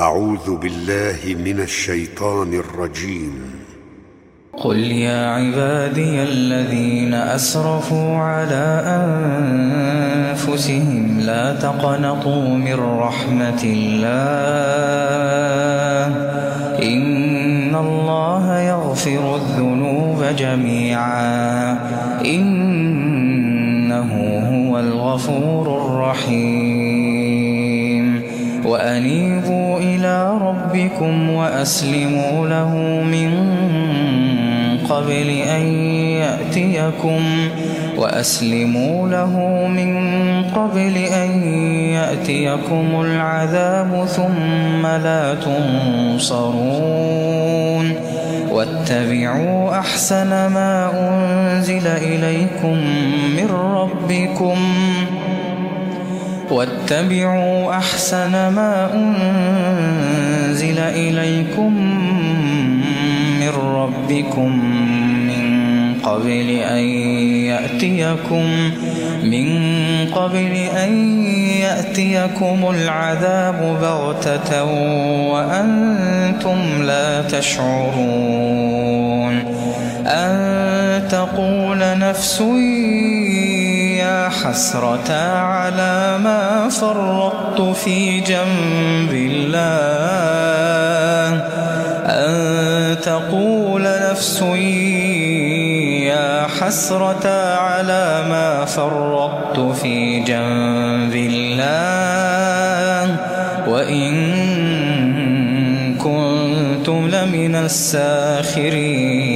أعوذ بالله من الشيطان الرجيم. قل يا عبادي الذين أسرفوا على أنفسهم لا تقنطوا من رحمة الله. إن الله يغفر الذنوب جميعا. إنه هو الغفور الرحيم. وأنيبوا إلى ربكم وأسلموا له من قبل أن يأتيكم وأسلموا له من قبل أن يأتيكم العذاب ثم لا تنصرون واتبعوا أحسن ما أنزل إليكم من ربكم واتبعوا أحسن ما أنزل إليكم من ربكم من قبل أن يأتيكم من قبل أن يأتيكم العذاب بغتة وأنتم لا تشعرون أن تقول نفس يا حسرة على ما فرطت في جنب الله. أن تقول نفس يا حسرة على ما فرطت في جنب الله. وإن كنتم لمن الساخرين.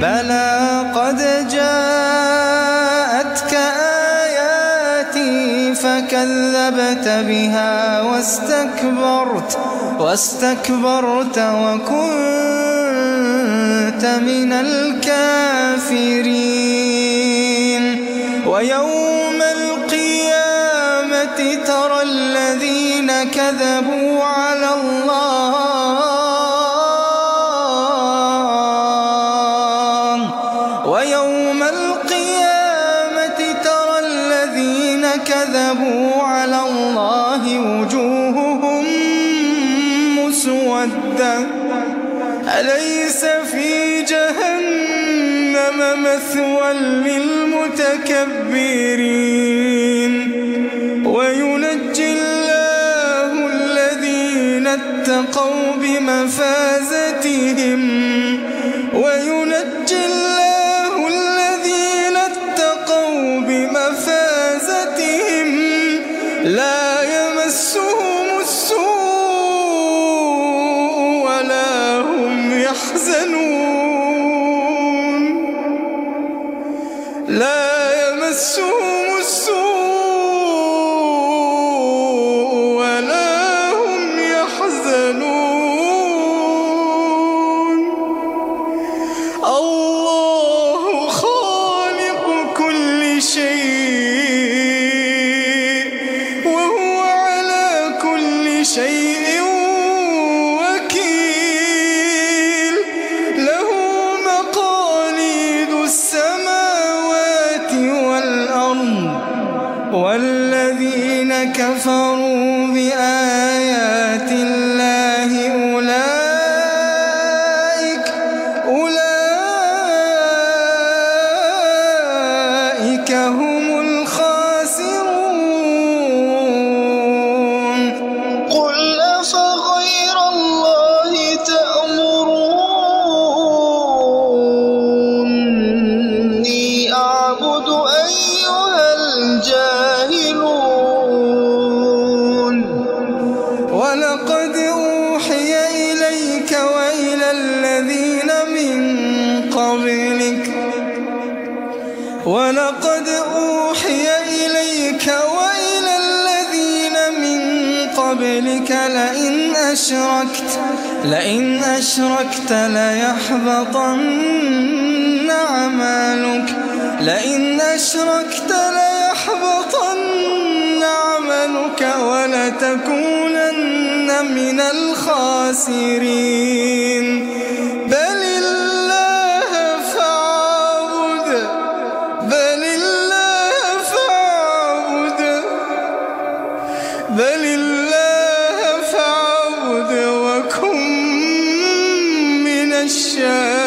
بلى قد جاءتك آياتي فكذبت بها واستكبرت واستكبرت وكنت من الكافرين. ويوم القيامة ترى الذين كذبوا على الله كذبوا على الله وجوههم مسودة. أليس في جهنم مثوى للمتكبرين؟ وينجي الله الذين اتقوا بمفازتهم. وينجي الله لا يمسهم السوء ولا هم يحزنون. لا يمسهم السوء شيء وكيل له مقاليد السماوات والأرض والذين كفروا بآيات الله أولئك أولئك هم ولقد أوحي إليك وإلى الذين قبلك لئن أشركت لئن أشركت ليحبطن عملك لئن أشركت ليحبطن عملك ولتكونن من الخاسرين. بل الله فاعبد وكن من الشاكرين